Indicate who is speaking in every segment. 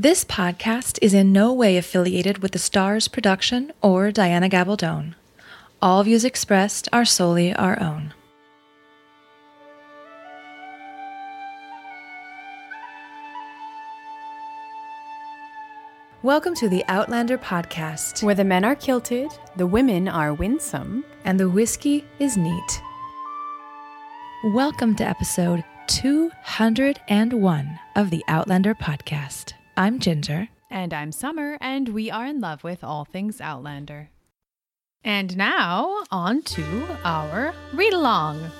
Speaker 1: This podcast is in no way affiliated with the Starz production or Diana Gabaldon. All views expressed are solely our own. Welcome to the Outlander podcast,
Speaker 2: Where the men are kilted, the women are winsome.
Speaker 1: and the whiskey is neat. Welcome to episode 201 of the Outlander podcast. I'm Ginger.
Speaker 2: And I'm Summer, and we are in love with all things Outlander. And now, on to our read along.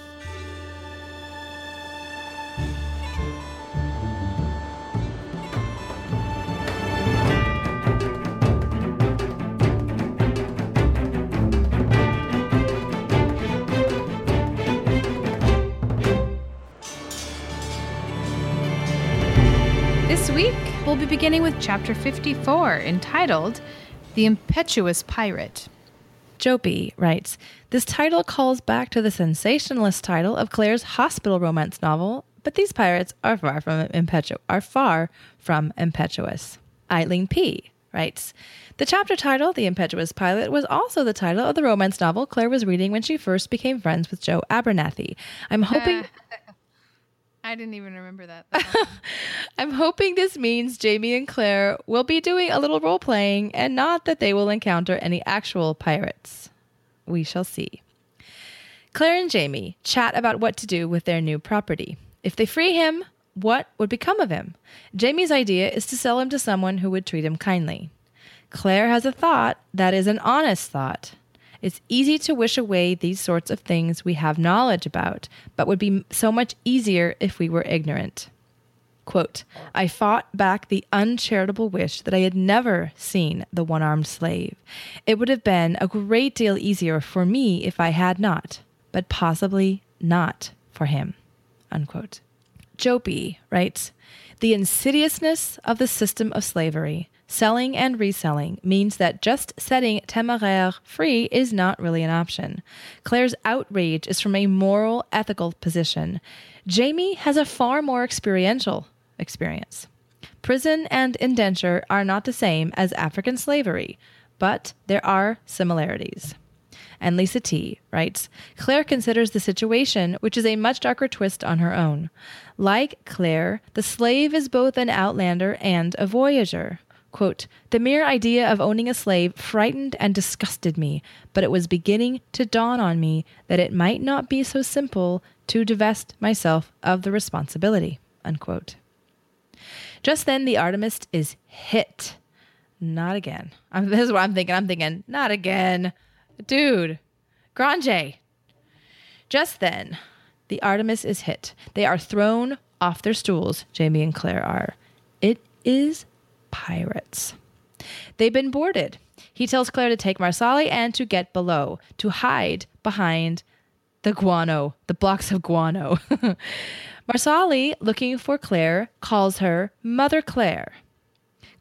Speaker 2: This week, we'll be beginning with chapter 54, entitled The Impetuous Pirate.
Speaker 1: Joe B. writes This title calls back to the sensationalist title of Claire's hospital romance novel, but these pirates are far from impetu- are far from impetuous. Eileen P. writes The chapter title, The Impetuous Pilot, was also the title of the romance novel Claire was reading when she first became friends with Joe Abernathy. I'm hoping uh,
Speaker 2: I didn't even remember that.
Speaker 1: I'm hoping this means Jamie and Claire will be doing a little role playing and not that they will encounter any actual pirates. We shall see. Claire and Jamie chat about what to do with their new property. If they free him, what would become of him? Jamie's idea is to sell him to someone who would treat him kindly. Claire has a thought that is an honest thought. It's easy to wish away these sorts of things we have knowledge about, but would be so much easier if we were ignorant. Quote, I fought back the uncharitable wish that I had never seen the one armed slave. It would have been a great deal easier for me if I had not, but possibly not for him. Unquote. Joe B writes The insidiousness of the system of slavery, selling and reselling, means that just setting Temeraire free is not really an option. Claire's outrage is from a moral, ethical position. Jamie has a far more experiential experience. Prison and indenture are not the same as African slavery, but there are similarities. And Lisa T writes Claire considers the situation, which is a much darker twist on her own. Like Claire, the slave is both an outlander and a voyager. Quote, the mere idea of owning a slave frightened and disgusted me, but it was beginning to dawn on me that it might not be so simple to divest myself of the responsibility. Unquote. Just then, the Artemis is hit. Not again. I'm, this is what I'm thinking. I'm thinking, not again. Dude, Gronjay. Just then, the Artemis is hit. They are thrown off their stools, Jamie and Claire are. It is pirates. They've been boarded. He tells Claire to take Marsali and to get below, to hide behind the guano, the blocks of guano. Marsali, looking for Claire, calls her Mother Claire.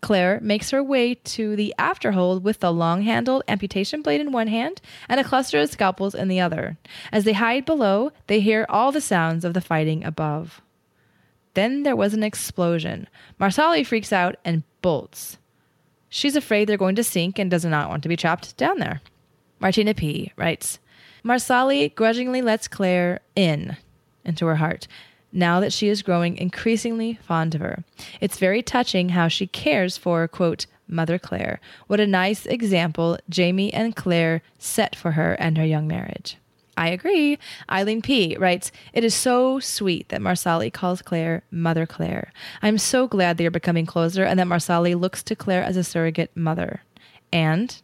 Speaker 1: Claire makes her way to the afterhold with the long handled amputation blade in one hand and a cluster of scalpels in the other. As they hide below, they hear all the sounds of the fighting above. Then there was an explosion. Marsali freaks out and bolts. She's afraid they're going to sink and does not want to be trapped down there. Martina P. writes Marsali grudgingly lets Claire in into her heart now that she is growing increasingly fond of her. It's very touching how she cares for, quote, Mother Claire. What a nice example Jamie and Claire set for her and her young marriage. I agree. Eileen P. writes, It is so sweet that Marsali calls Claire Mother Claire. I'm so glad they are becoming closer and that Marsali looks to Claire as a surrogate mother. And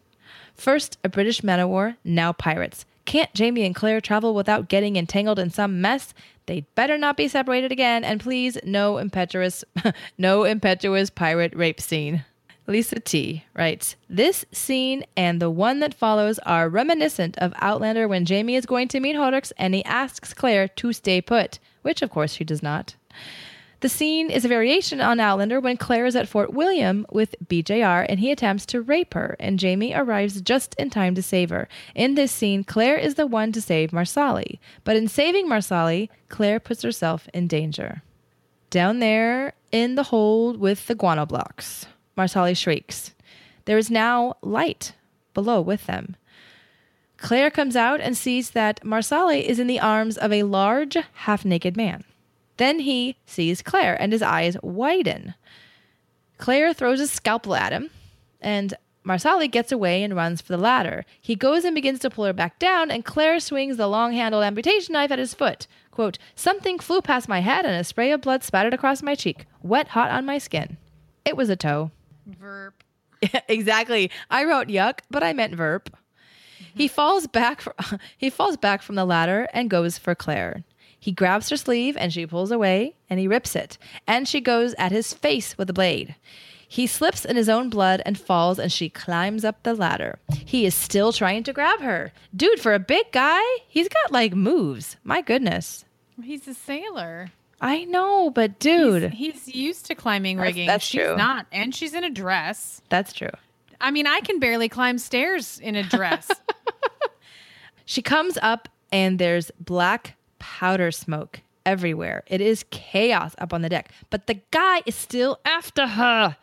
Speaker 1: first a British man o' war, now pirates. Can't Jamie and Claire travel without getting entangled in some mess? They'd better not be separated again, and please, no impetuous, no impetuous pirate rape scene. Lisa T writes, This scene and the one that follows are reminiscent of Outlander when Jamie is going to meet Horrocks and he asks Claire to stay put, which of course she does not. The scene is a variation on Outlander when Claire is at Fort William with BJR and he attempts to rape her, and Jamie arrives just in time to save her. In this scene, Claire is the one to save Marsali, but in saving Marsali, Claire puts herself in danger. Down there in the hold with the guano blocks. Marsali shrieks. There is now light below with them. Claire comes out and sees that Marsali is in the arms of a large, half naked man. Then he sees Claire and his eyes widen. Claire throws a scalpel at him, and Marsali gets away and runs for the ladder. He goes and begins to pull her back down, and Claire swings the long handled amputation knife at his foot. Quote, Something flew past my head, and a spray of blood spattered across my cheek, wet hot on my skin. It was a toe.
Speaker 2: Verb.
Speaker 1: exactly. I wrote yuck, but I meant verp. He mm-hmm. falls back. fr- he falls back from the ladder and goes for Claire. He grabs her sleeve and she pulls away and he rips it. And she goes at his face with the blade. He slips in his own blood and falls and she climbs up the ladder. He is still trying to grab her. Dude, for a big guy, he's got like moves. My goodness.
Speaker 2: He's a sailor.
Speaker 1: I know, but dude,
Speaker 2: He's, he's used to climbing
Speaker 1: That's-
Speaker 2: rigging.
Speaker 1: that's
Speaker 2: she's
Speaker 1: true.
Speaker 2: not, and she's in a dress.
Speaker 1: that's true.
Speaker 2: I mean, I can barely climb stairs in a dress.
Speaker 1: She comes up and there's black powder smoke everywhere. It is chaos up on the deck, but the guy is still after her.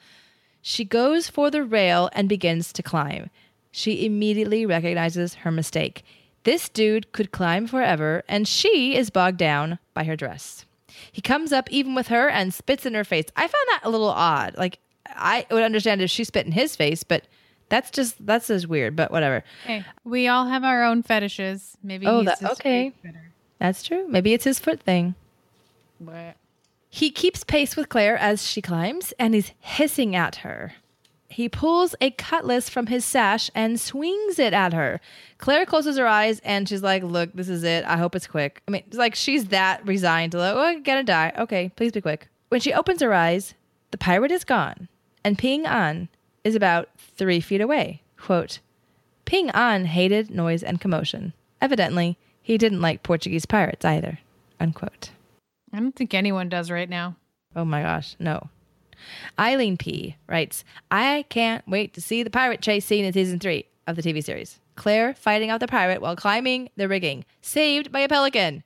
Speaker 1: She goes for the rail and begins to climb. She immediately recognizes her mistake. This dude could climb forever, and she is bogged down by her dress. He comes up even with her and spits in her face. I found that a little odd. Like, I would understand if she spit in his face, but that's just, that's just weird, but whatever.
Speaker 2: hey, we all have our own fetishes. Maybe
Speaker 1: Oh,
Speaker 2: he's
Speaker 1: that- okay. That's true. Maybe it's his foot thing.
Speaker 2: But
Speaker 1: He keeps pace with Claire as she climbs and is hissing at her. He pulls a cutlass from his sash and swings it at her. Claire closes her eyes and she's like, Look, this is it. I hope it's quick. I mean, it's like she's that resigned to, like, oh, I'm gonna die. Okay, please be quick. When she opens her eyes, the pirate is gone and Ping An is about three feet away. Quote, Ping An hated noise and commotion. Evidently, he didn't like Portuguese pirates either. Unquote.
Speaker 2: I don't think anyone does right now.
Speaker 1: Oh my gosh, no. Eileen P. writes, I can't wait to see the pirate chase scene in season three of the TV series. Claire fighting off the pirate while climbing the rigging, saved by a pelican.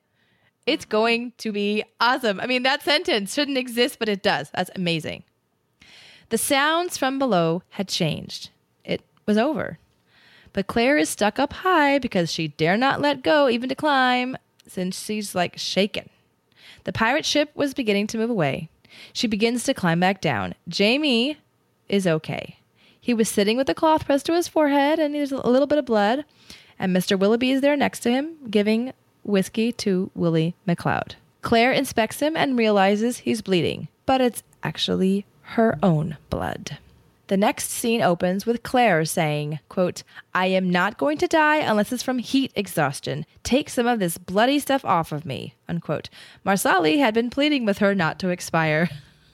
Speaker 1: It's going to be awesome. I mean, that sentence shouldn't exist, but it does. That's amazing. The sounds from below had changed. It was over. But Claire is stuck up high because she dare not let go even to climb, since she's like shaken. The pirate ship was beginning to move away. She begins to climb back down. Jamie is okay. He was sitting with a cloth pressed to his forehead and there's a little bit of blood. And Mr. Willoughby is there next to him, giving whiskey to Willie McLeod. Claire inspects him and realizes he's bleeding, but it's actually her own blood. The next scene opens with Claire saying, quote, I am not going to die unless it's from heat exhaustion. Take some of this bloody stuff off of me, unquote. Marsali had been pleading with her not to expire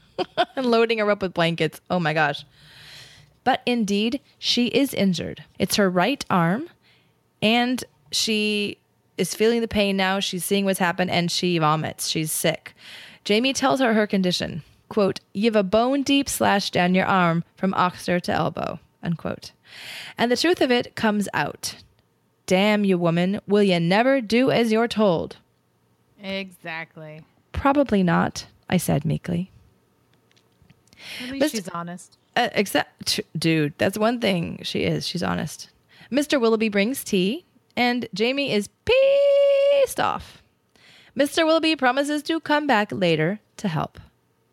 Speaker 1: and loading her up with blankets. Oh my gosh. But indeed, she is injured. It's her right arm, and she is feeling the pain now. She's seeing what's happened, and she vomits. She's sick. Jamie tells her her condition quote, You've a bone deep slash down your arm from oxter to elbow, unquote. And the truth of it comes out. Damn you, woman. Will you never do as you're told?
Speaker 2: Exactly.
Speaker 1: Probably not, I said meekly.
Speaker 2: At least
Speaker 1: Mr.
Speaker 2: she's honest.
Speaker 1: Uh, except, dude, that's one thing she is. She's honest. Mr. Willoughby brings tea, and Jamie is pissed off. Mr. Willoughby promises to come back later to help.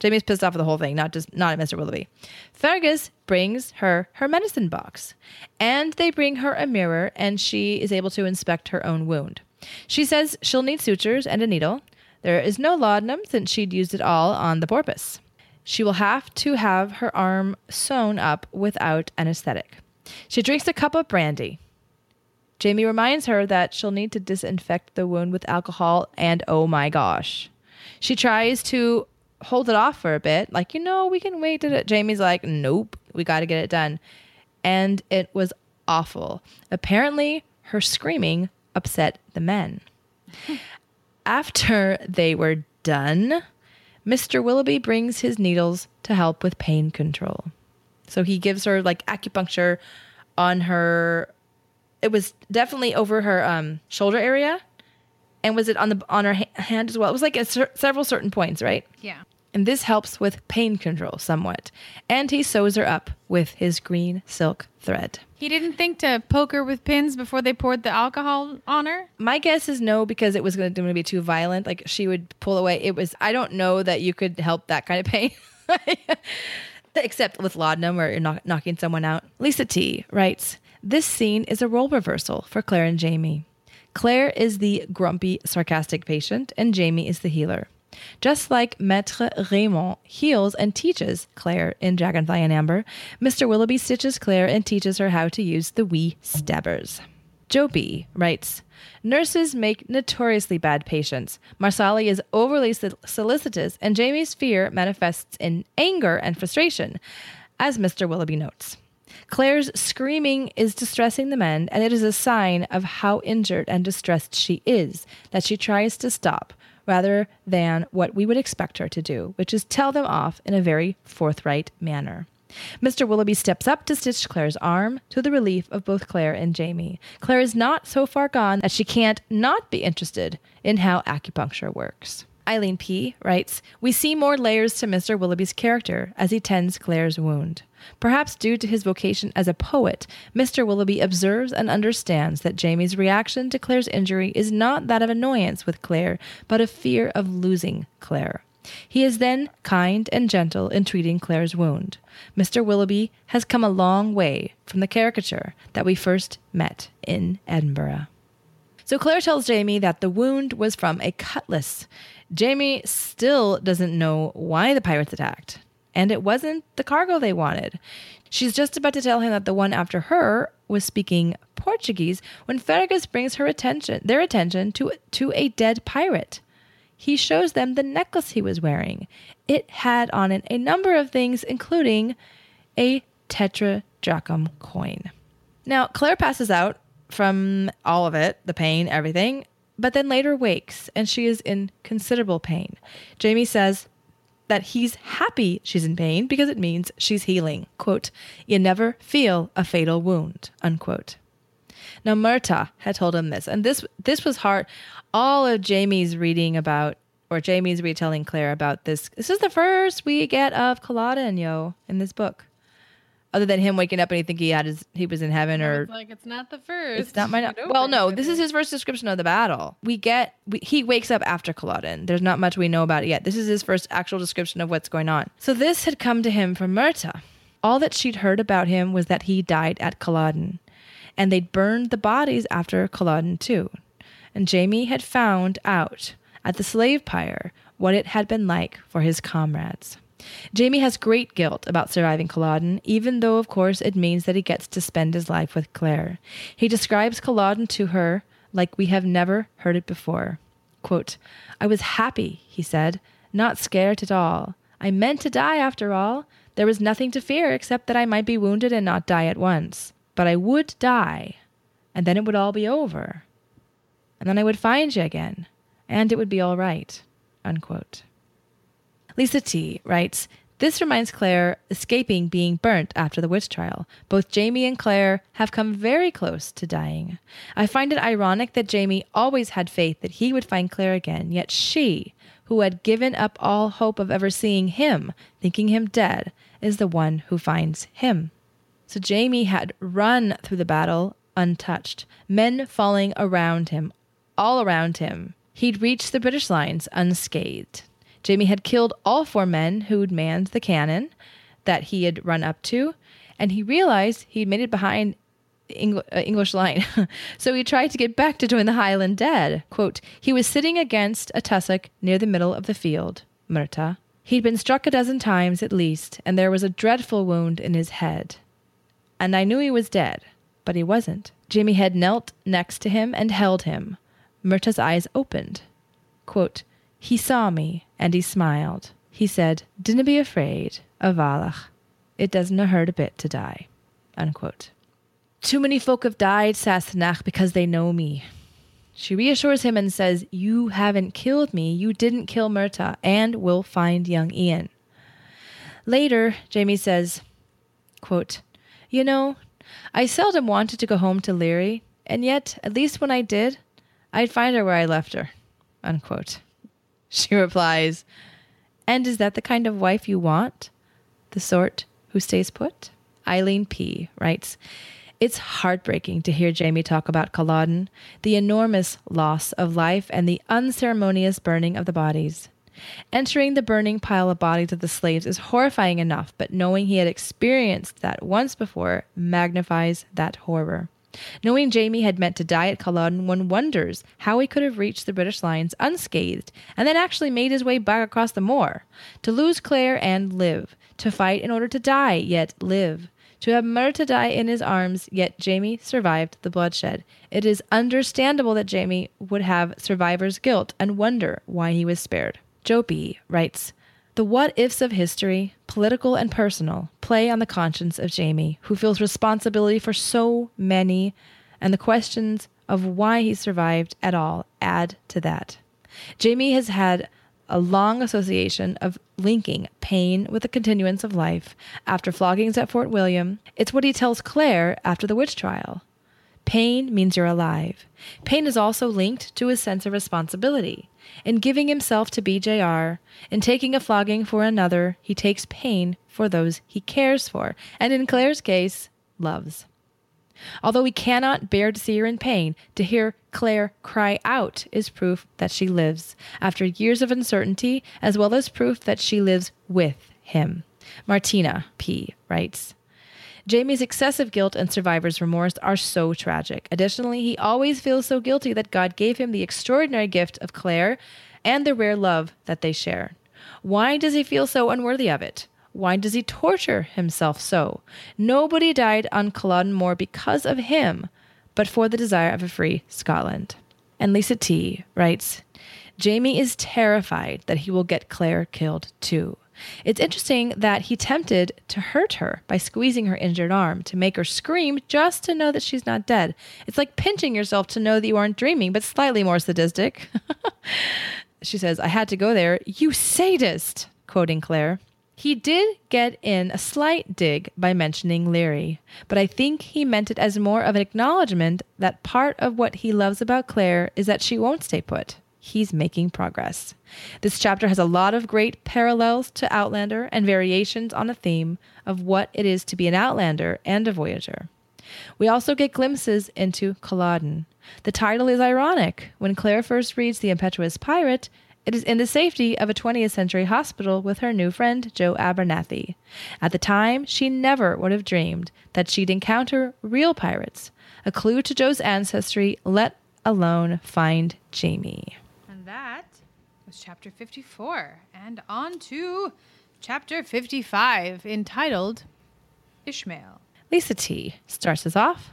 Speaker 1: Jamie's pissed off at the whole thing, not just not at Mr. Willoughby. Fergus brings her her medicine box, and they bring her a mirror, and she is able to inspect her own wound. She says she'll need sutures and a needle. There is no laudanum since she'd used it all on the porpoise. She will have to have her arm sewn up without anesthetic. She drinks a cup of brandy. Jamie reminds her that she'll need to disinfect the wound with alcohol, and oh my gosh. She tries to hold it off for a bit, like, you know, we can wait. Jamie's like, nope, we got to get it done. And it was awful. Apparently, her screaming upset the men. After they were done, Mr. Willoughby brings his needles to help with pain control. So he gives her like acupuncture on her. It was definitely over her um, shoulder area, and was it on the on her ha- hand as well? It was like at cer- several certain points, right?
Speaker 2: Yeah.
Speaker 1: And this helps with pain control somewhat. And he sews her up with his green silk thread.
Speaker 2: He didn't think to poke her with pins before they poured the alcohol on her.
Speaker 1: My guess is no, because it was going to be too violent. Like she would pull away. It was. I don't know that you could help that kind of pain. Except with laudanum, where you're knock- knocking someone out. Lisa T writes, "This scene is a role reversal for Claire and Jamie. Claire is the grumpy, sarcastic patient, and Jamie is the healer." Just like Maître Raymond heals and teaches Claire in Dragonfly in Amber, Mr. Willoughby stitches Claire and teaches her how to use the wee stabbers. B. writes Nurses make notoriously bad patients. Marsali is overly solicitous, and Jamie's fear manifests in anger and frustration, as Mr. Willoughby notes. Claire's screaming is distressing the men, and it is a sign of how injured and distressed she is that she tries to stop, rather than what we would expect her to do, which is tell them off in a very forthright manner. Mr. Willoughby steps up to stitch Claire's arm to the relief of both Claire and Jamie. Claire is not so far gone that she can't not be interested in how acupuncture works. Eileen P. writes We see more layers to Mr. Willoughby's character as he tends Claire's wound. Perhaps due to his vocation as a poet, Mr. Willoughby observes and understands that Jamie's reaction to Claire's injury is not that of annoyance with Claire, but of fear of losing Claire. He is then kind and gentle in treating Claire's wound. Mr. Willoughby has come a long way from the caricature that we first met in Edinburgh. So Claire tells Jamie that the wound was from a cutlass. Jamie still doesn't know why the pirates attacked and it wasn't the cargo they wanted. She's just about to tell him that the one after her was speaking Portuguese when Fergus brings her attention, their attention to to a dead pirate. He shows them the necklace he was wearing. It had on it a number of things, including a tetradrachm coin. Now, Claire passes out from all of it, the pain, everything, but then later wakes and she is in considerable pain. Jamie says, that he's happy she's in pain because it means she's healing. Quote, you never feel a fatal wound, unquote. Now Murtagh had told him this, and this this was hard. All of Jamie's reading about, or Jamie's retelling Claire about this. This is the first we get of Culloden, yo, in this book other than him waking up and he think he had his he was in heaven or
Speaker 2: it's like it's not the first.
Speaker 1: It's not my well no this is his first description of the battle. We get we, he wakes up after Culloden. There's not much we know about it yet. This is his first actual description of what's going on. So this had come to him from Murtagh. All that she'd heard about him was that he died at Culloden, and they'd burned the bodies after Culloden too. And Jamie had found out at the slave pyre what it had been like for his comrades. Jamie has great guilt about surviving Culloden, even though, of course, it means that he gets to spend his life with Claire. He describes Culloden to her like we have never heard it before. Quote, I was happy, he said, not scared at all. I meant to die after all. There was nothing to fear except that I might be wounded and not die at once. But I would die, and then it would all be over. And then I would find you again, and it would be all right. Unquote. Lisa T writes, this reminds Claire escaping being burnt after the witch trial. Both Jamie and Claire have come very close to dying. I find it ironic that Jamie always had faith that he would find Claire again, yet she, who had given up all hope of ever seeing him, thinking him dead, is the one who finds him. So Jamie had run through the battle untouched, men falling around him, all around him. He'd reached the British lines unscathed. Jamie had killed all four men who'd manned the cannon that he had run up to, and he realized he'd made it behind Eng- uh, English line. so he tried to get back to join the Highland dead. Quote, he was sitting against a tussock near the middle of the field, Murtagh. He'd been struck a dozen times at least, and there was a dreadful wound in his head. And I knew he was dead, but he wasn't. Jamie had knelt next to him and held him. Murtagh's eyes opened. Quote, he saw me, and he smiled. He said, Dinna be afraid, Avalach. It doesn't hurt a bit to die. Unquote. Too many folk have died, Sassenach, because they know me. She reassures him and says, You haven't killed me. You didn't kill Murtagh, and we'll find young Ian. Later, Jamie says, quote, You know, I seldom wanted to go home to Laoghaire, and yet, at least when I did, I'd find her where I left her. Unquote. She replies, And is that the kind of wife you want? The sort who stays put? Eileen P. writes, it's heartbreaking to hear Jamie talk about Culloden, the enormous loss of life and the unceremonious burning of the bodies. Entering the burning pile of bodies of the slaves is horrifying enough, but knowing he had experienced that once before magnifies that horror. Knowing Jamie had meant to die at Culloden, one wonders how he could have reached the British lines unscathed and then actually made his way back across the moor. To lose Claire and live. To fight in order to die, yet live. To have Murtagh die in his arms, yet Jamie survived the bloodshed. It is understandable that Jamie would have survivor's guilt and wonder why he was spared. B. writes, the what ifs of history, political and personal, play on the conscience of Jamie, who feels responsibility for so many, and the questions of why he survived at all add to that. Jamie has had a long association of linking pain with the continuance of life after floggings at Fort William. It's what he tells Claire after the witch trial. Pain means you're alive. Pain is also linked to his sense of responsibility. In giving himself to BJR, in taking a flogging for another, he takes pain for those he cares for, and in Claire's case, loves. Although we cannot bear to see her in pain, to hear Claire cry out is proof that she lives, after years of uncertainty, as well as proof that she lives with him. Martina P. writes Jamie's excessive guilt and survivor's remorse are so tragic. Additionally, he always feels so guilty that God gave him the extraordinary gift of Claire and the rare love that they share. Why does he feel so unworthy of it? Why does he torture himself so? Nobody died on Culloden Moor because of him, but for the desire of a free Scotland. And Lisa T writes Jamie is terrified that he will get Claire killed too. It's interesting that he tempted to hurt her by squeezing her injured arm to make her scream just to know that she's not dead. It's like pinching yourself to know that you aren't dreaming, but slightly more sadistic. she says, I had to go there. You sadist, quoting Claire. He did get in a slight dig by mentioning Laoghaire, but I think he meant it as more of an acknowledgement that part of what he loves about Claire is that she won't stay put. He's making progress. This chapter has a lot of great parallels to Outlander and variations on a theme of what it is to be an Outlander and a Voyager. We also get glimpses into Culloden. The title is ironic. When Claire first reads The Impetuous Pirate, it is in the safety of a 20th century hospital with her new friend, Joe Abernathy. At the time, she never would have dreamed that she'd encounter real pirates, a clue to Joe's ancestry, let alone find Jamie.
Speaker 2: Was chapter 54. And on to chapter 55, entitled Ishmael.
Speaker 1: Lisa T starts us off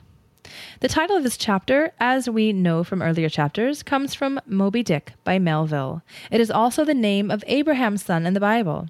Speaker 1: the title of this chapter, as we know from earlier chapters, comes from Moby Dick by Melville. It is also the name of Abraham's son in the Bible.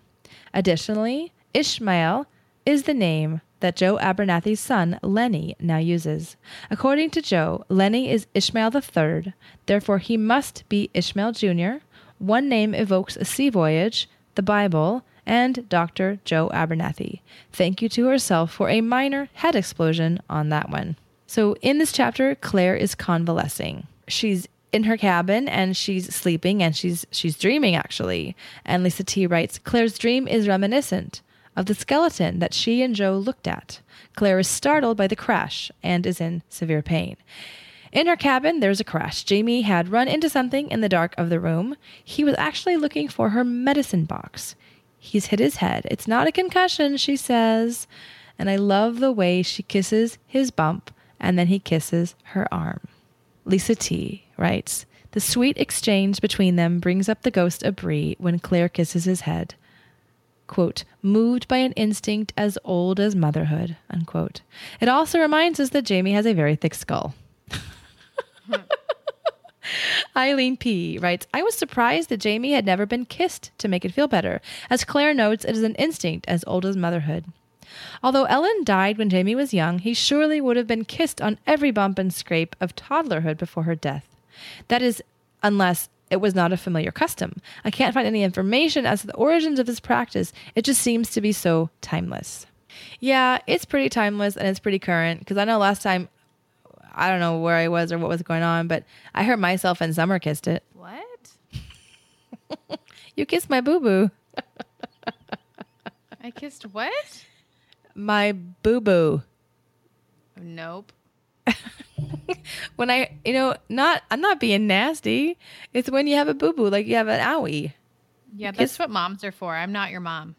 Speaker 1: Additionally, Ishmael is the name that Joe Abernathy's son, Lenny, now uses. According to Joe, Lenny is Ishmael III, therefore he must be Ishmael Jr. One name evokes a sea voyage, the Bible, and Dr. Joe Abernathy. Thank you to herself for a minor head explosion on that one. So in this chapter, Claire is convalescing. She's in her cabin and she's sleeping and she's she's dreaming actually. And Lisa T writes, Claire's dream is reminiscent of the skeleton that she and Joe looked at. Claire is startled by the crash and is in severe pain. In her cabin, there's a crash. Jamie had run into something in the dark of the room. He was actually looking for her medicine box. He's hit his head. It's not a concussion, she says. And I love the way she kisses his bump and then he kisses her arm. Lisa T writes, The sweet exchange between them brings up the ghost of Bree when Claire kisses his head. Quote, moved by an instinct as old as motherhood, unquote. It also reminds us that Jamie has a very thick skull. Eileen P. writes, I was surprised that Jamie had never been kissed to make it feel better. As Claire notes, it is an instinct as old as motherhood. Although Ellen died when Jamie was young, he surely would have been kissed on every bump and scrape of toddlerhood before her death. That is, unless it was not a familiar custom. I can't find any information as to the origins of this practice. It just seems to be so timeless. Yeah, it's pretty timeless and it's pretty current because I know last time, I don't know where I was or what was going on, but I heard myself and Summer kissed it.
Speaker 2: What?
Speaker 1: you kissed my boo boo.
Speaker 2: I kissed what?
Speaker 1: My boo boo.
Speaker 2: Nope.
Speaker 1: When I, you know, not, I'm not being nasty. It's when you have a boo boo, like you have an owie.
Speaker 2: Yeah,
Speaker 1: Kiss-
Speaker 2: that's what moms are for. I'm not your mom.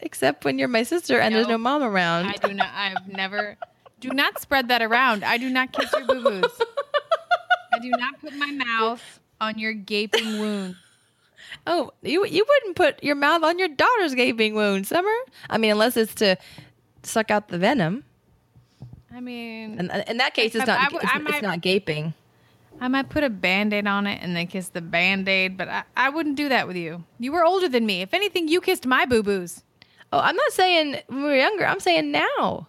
Speaker 1: Except when you're my sister and there's
Speaker 2: no
Speaker 1: mom around.
Speaker 2: I do not. I've never. Do not spread that around. I do not kiss your boo boos. I do not put my mouth on your gaping wound.
Speaker 1: Oh, you you wouldn't put your mouth on your daughter's gaping wound, Summer? I mean, unless it's to suck out the venom.
Speaker 2: I mean,
Speaker 1: And uh, in that case, it's not
Speaker 2: I
Speaker 1: it's,
Speaker 2: I
Speaker 1: it's not gaping.
Speaker 2: I might put a band aid on it and then kiss the band aid, but I, I wouldn't do that with you. You were older than me. If anything, you kissed my boo boos.
Speaker 1: Oh, I'm not saying when we were younger. I'm saying now.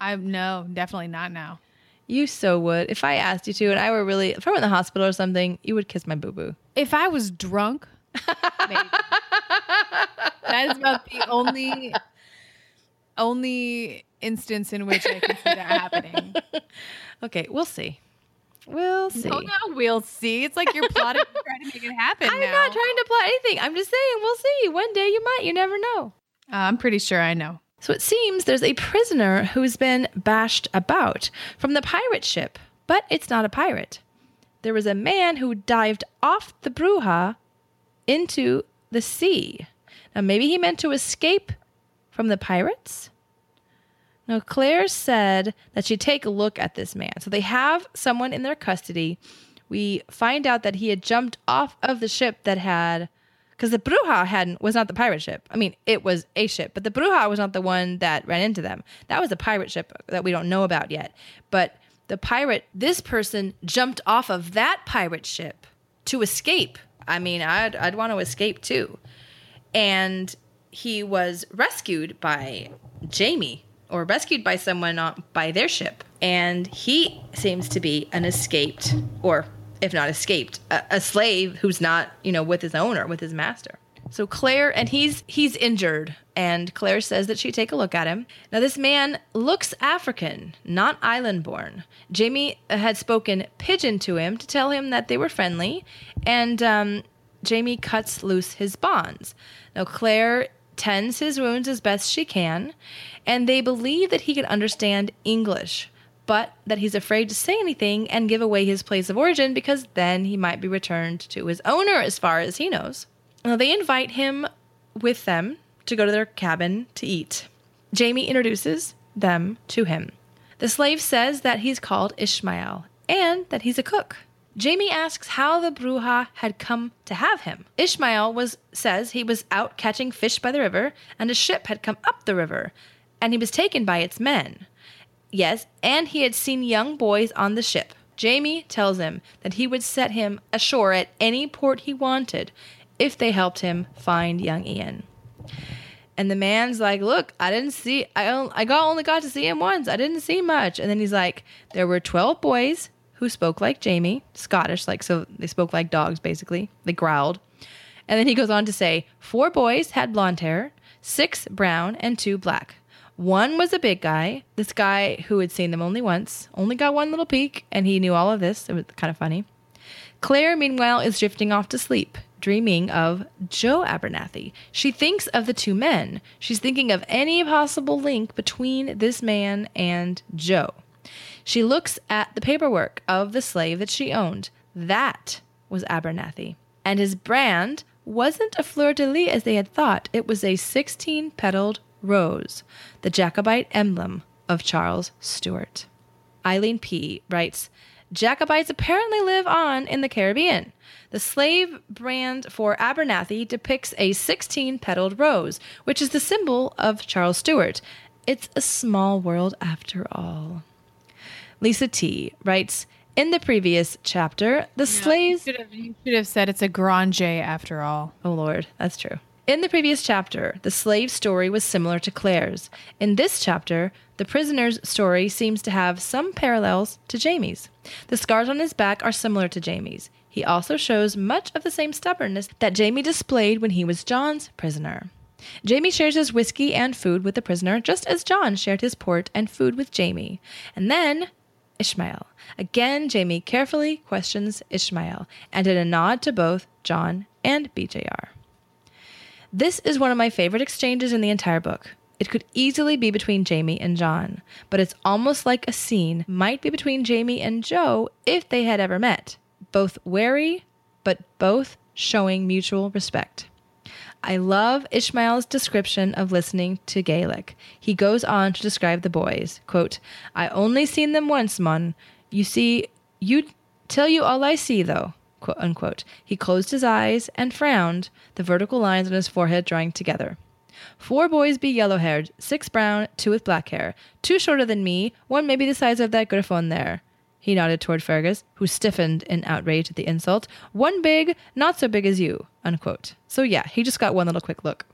Speaker 2: I no, definitely not now.
Speaker 1: You so would. If I asked you to, and I were really, if I were in the hospital or something, you would kiss my boo boo.
Speaker 2: If I was drunk, maybe. that is about the only only instance in which I can see that happening.
Speaker 1: Okay, we'll see. We'll see.
Speaker 2: Oh no, we'll see. It's like you're plotting to try to make it happen.
Speaker 1: I'm
Speaker 2: now.
Speaker 1: not trying to plot anything. I'm just saying we'll see. One day you might. You never know.
Speaker 2: Uh, I'm pretty sure I know.
Speaker 1: So it seems there's a prisoner who's been bashed about from the pirate ship, but it's not a pirate. There was a man who dived off the Bruja into the sea. Now, maybe he meant to escape from the pirates. Now, Claire said that she'd take a look at this man. So they have someone in their custody. We find out that he had jumped off of the ship that had because the Bruja hadn't was not the pirate ship. I mean, it was a ship, but the Bruja was not the one that ran into them. That was a pirate ship that we don't know about yet. But the pirate, this person jumped off of that pirate ship to escape. I mean, I'd I'd want to escape too. And he was rescued by Jamie or rescued by someone on, by their ship. And he seems to be an escaped or if not escaped, a, a slave who's not, you know, with his owner, with his master. So Claire and he's he's injured and Claire says that she take a look at him. Now this man looks African, not island born. Jamie had spoken pidgin to him to tell him that they were friendly and um, Jamie cuts loose his bonds. Now Claire tends his wounds as best she can and they believe that he can understand English but that he's afraid to say anything and give away his place of origin because then he might be returned to his owner as far as he knows. Now, they invite him with them to go to their cabin to eat. Jamie introduces them to him. The slave says that he's called Ishmael and that he's a cook. Jamie asks how the Bruja had come to have him. Ishmael was says he was out catching fish by the river and a ship had come up the river and he was taken by its men. Yes, and he had seen young boys on the ship. Jamie tells him that he would set him ashore at any port he wanted if they helped him find young Ian. And the man's like, "Look, I didn't see. I on- I got only got to see him once. I didn't see much." And then he's like, "There were twelve boys who spoke like Jamie, Scottish, like so they spoke like dogs, basically. They growled." And then he goes on to say, four boys had blonde hair, six brown, and two black. One was a big guy. This guy who had seen them only once, only got one little peek, and he knew all of this. It was kind of funny. Claire, meanwhile, is drifting off to sleep, dreaming of Joe Abernathy. She thinks of the two men. She's thinking of any possible link between this man and Joe. She looks at the paperwork of the slave that she owned. That was Abernathy. And his brand wasn't a fleur de lis as they had thought. It was a 16 petaled rose, the Jacobite emblem of Charles Stuart. Eileen P. writes Jacobites apparently live on in the Caribbean. The slave brand for Abernathy depicts a 16 petaled rose, which is the symbol of Charles Stuart. It's a small world after all. Lisa T. writes In the previous chapter, the slaves.
Speaker 2: You should, have, you should have said it's a Gronjay after all.
Speaker 1: Oh, Lord, that's true. In the previous chapter, the slave's story was similar to Claire's. In this chapter, the prisoner's story seems to have some parallels to Jamie's. The scars on his back are similar to Jamie's. He also shows much of the same stubbornness that Jamie displayed when he was John's prisoner. Jamie shares his whiskey and food with the prisoner, just as John shared his port and food with Jamie. And then Ishmael. Again, Jamie carefully questions Ishmael, and in a nod to both John and BJR. This is one of my favorite exchanges in the entire book. It could easily be between Jamie and John, but it's almost like a scene might be between Jamie and Joe if they had ever met. Both wary, but both showing mutual respect. I love Ishmael's description of listening to Gaelic. He goes on to describe the boys. Quote, I only seen them once, mon. You see, you tell you all I see, though. Quote, unquote. He closed his eyes and frowned, the vertical lines on his forehead drawing together. Four boys be yellow haired, six brown, two with black hair. Two shorter than me, one maybe the size of that griffon there. He nodded toward Fergus, who stiffened in outrage at the insult. One big, not so big as you. Unquote. So yeah, he just got one little quick look.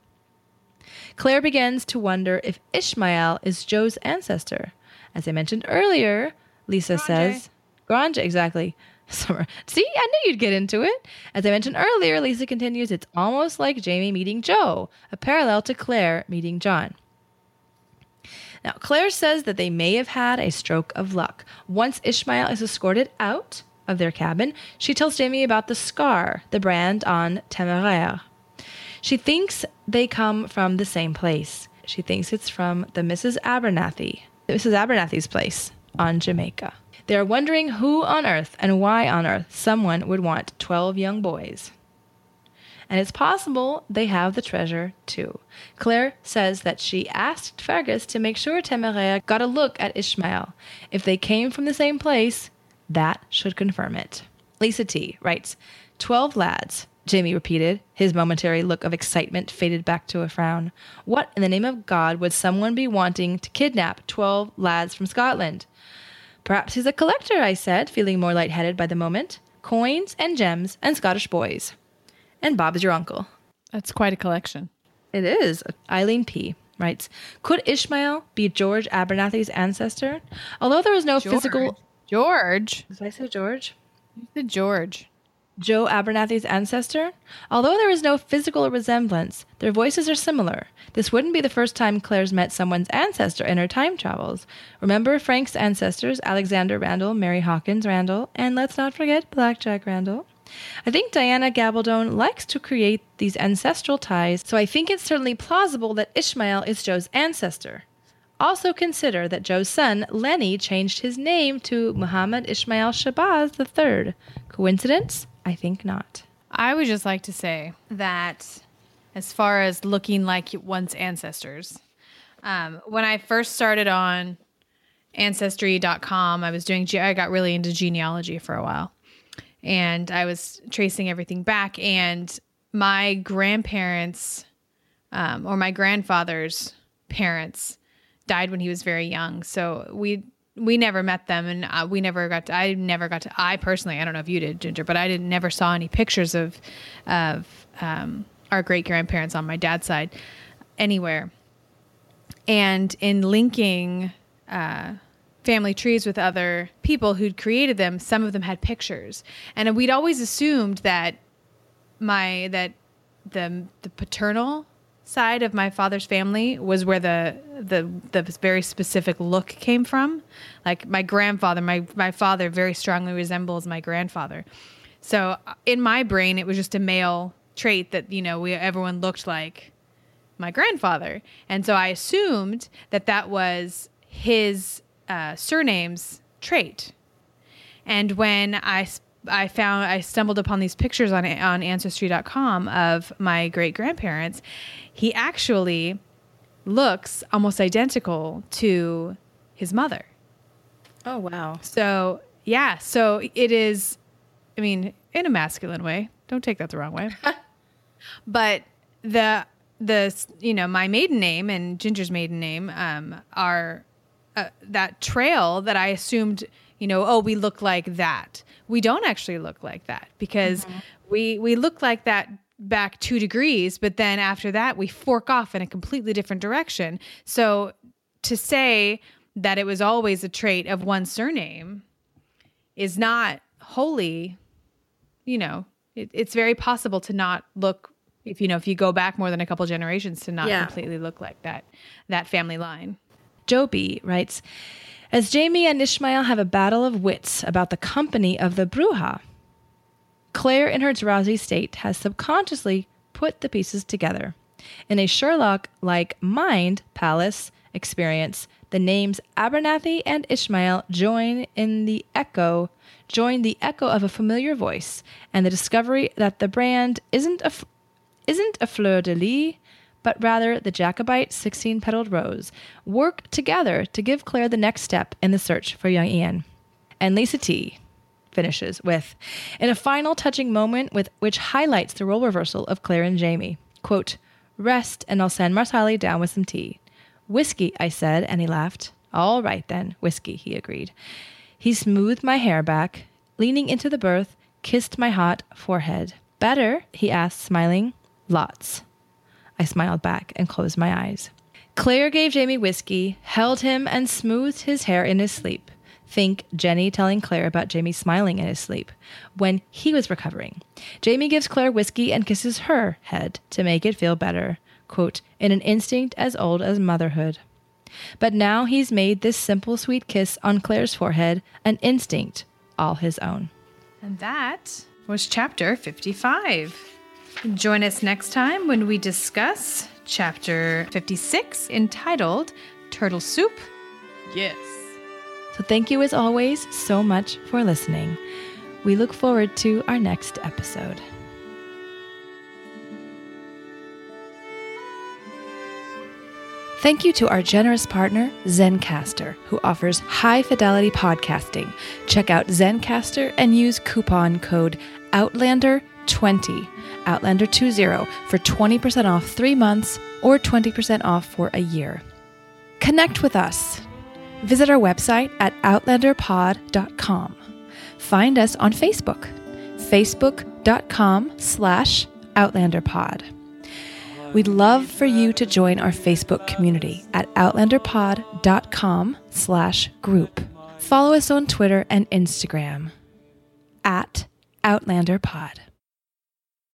Speaker 1: Claire begins to wonder if Ishmael is Joe's ancestor. As I mentioned earlier, Lisa
Speaker 2: Gronjay.
Speaker 1: says, Gronjay, exactly. Summer. See, I knew you'd get into it. As I mentioned earlier, Lisa continues, it's almost like Jamie meeting Joe, a parallel to Claire meeting John. Now, Claire says that they may have had a stroke of luck. Once Ishmael is escorted out of their cabin, she tells Jamie about the scar, the brand on Temeraire. She thinks they come from the same place. She thinks it's from the Mrs. Abernathy, Mrs. Abernathy's place on Jamaica. They are wondering who on earth and why on earth someone would want 12 young boys. And it's possible they have the treasure too. Claire says that she asked Fergus to make sure Temeraire got a look at Ishmael. If they came from the same place, that should confirm it. Lisa T writes, 12 lads. Jamie repeated. His momentary look of excitement faded back to a frown. What in the name of God would someone be wanting to kidnap 12 lads from Scotland? Perhaps he's a collector, I said, feeling more lightheaded by the moment. Coins and gems and Scottish boys. And Bob is your uncle.
Speaker 2: That's quite a collection.
Speaker 1: It is. Eileen P. writes Could Ishmael be George Abernathy's ancestor? Although there is no physical.
Speaker 2: George.
Speaker 1: Did I say George?
Speaker 2: The George.
Speaker 1: Joe Abernathy's ancestor? Although there is no physical resemblance, their voices are similar. This wouldn't be the first time Claire's met someone's ancestor in her time travels. Remember Frank's ancestors, Alexander Randall, Mary Hawkins Randall, and let's not forget Blackjack Randall. I think Diana Gabaldon likes to create these ancestral ties, so I think it's certainly plausible that Ishmael is Joe's ancestor. Also consider that Joe's son, Lenny, changed his name to Muhammad Ishmael Shabazz III. Coincidence? I think not.
Speaker 2: I would just like to say that as far as looking like one's ancestors, um, when I first started on ancestry.com, I was doing, I got really into genealogy for a while and I was tracing everything back. And my grandparents, um, or my grandfather's parents, died when he was very young. So we we never met them, and uh, we never got. To, I never got to. I personally, I don't know if you did, Ginger, but I didn't never saw any pictures of of um, our great grandparents on my dad's side anywhere. And in linking uh, family trees with other people who'd created them, some of them had pictures, and we'd always assumed that my that the the paternal side of my father's family was where the the the very specific look came from. Like my grandfather, my my father very strongly resembles my grandfather. So uh, in my brain, it was just a male trait that you know we everyone looked like my grandfather, and so I assumed that that was his uh, surname's trait. And when I I found I stumbled upon these pictures on on ancestry.com of my great grandparents, he actually looks almost identical to his mother.
Speaker 1: Oh, wow.
Speaker 2: So, yeah, so it is I mean, in a masculine way. Don't take that the wrong way. but the the you know, my maiden name and Ginger's maiden name um are uh, that trail that I assumed, you know, oh, we look like that. We don't actually look like that because mm-hmm. we we look like that back 2 degrees, but then after that we fork off in a completely different direction. So to say that it was always a trait of one surname is not wholly, you know, it, it's very possible to not look if you know if you go back more than a couple generations to not
Speaker 1: Yeah.
Speaker 2: completely look like that that family line.
Speaker 1: Joe B writes As Jamie and Ishmael have a battle of wits about the company of the Bruja, Claire, in her drowsy state, has subconsciously put the pieces together. In a Sherlock like mind palace experience, the names Abernathy and Ishmael join in the echo join the echo of a familiar voice and the discovery that the brand isn't a isn't a fleur de lis, but rather the Jacobite 16 petaled rose, work together to give Claire the next step in the search for young Ian. And Lisa T finishes with, in a final touching moment with which highlights the role reversal of Claire and Jamie. Quote, Rest and I'll send Marsali down with some tea. Whiskey, I said, and he laughed. All right then, whiskey, he agreed. He smoothed my hair back, leaning into the berth, kissed my hot forehead. Better? he asked, smiling. Lots. I smiled back and closed my eyes. Claire gave Jamie whiskey, held him, and smoothed his hair in his sleep. Think Jenny telling Claire about Jamie smiling in his sleep when he was recovering. Jamie gives Claire whiskey and kisses her head to make it feel better, quote, in an instinct as old as motherhood. But now he's made this simple, sweet kiss on Claire's forehead an instinct all his own.
Speaker 2: And that was chapter 55. Join us next time when we discuss chapter 56 entitled Turtle Soup.
Speaker 1: Yes. So thank you as always so much for listening. We look forward to our next episode. Thank you to our generous partner, Zencastr, who offers high fidelity podcasting. Check out Zencastr and use coupon code Outlander20, Outlander20, for 20% off three months or 20% off for a year. Connect with us. Visit our website at outlanderpod.com. Find us on Facebook, facebook.com slash outlanderpod. We'd love for you to join our Facebook community at outlanderpod.com slash group. Follow us on Twitter and Instagram at outlanderpod.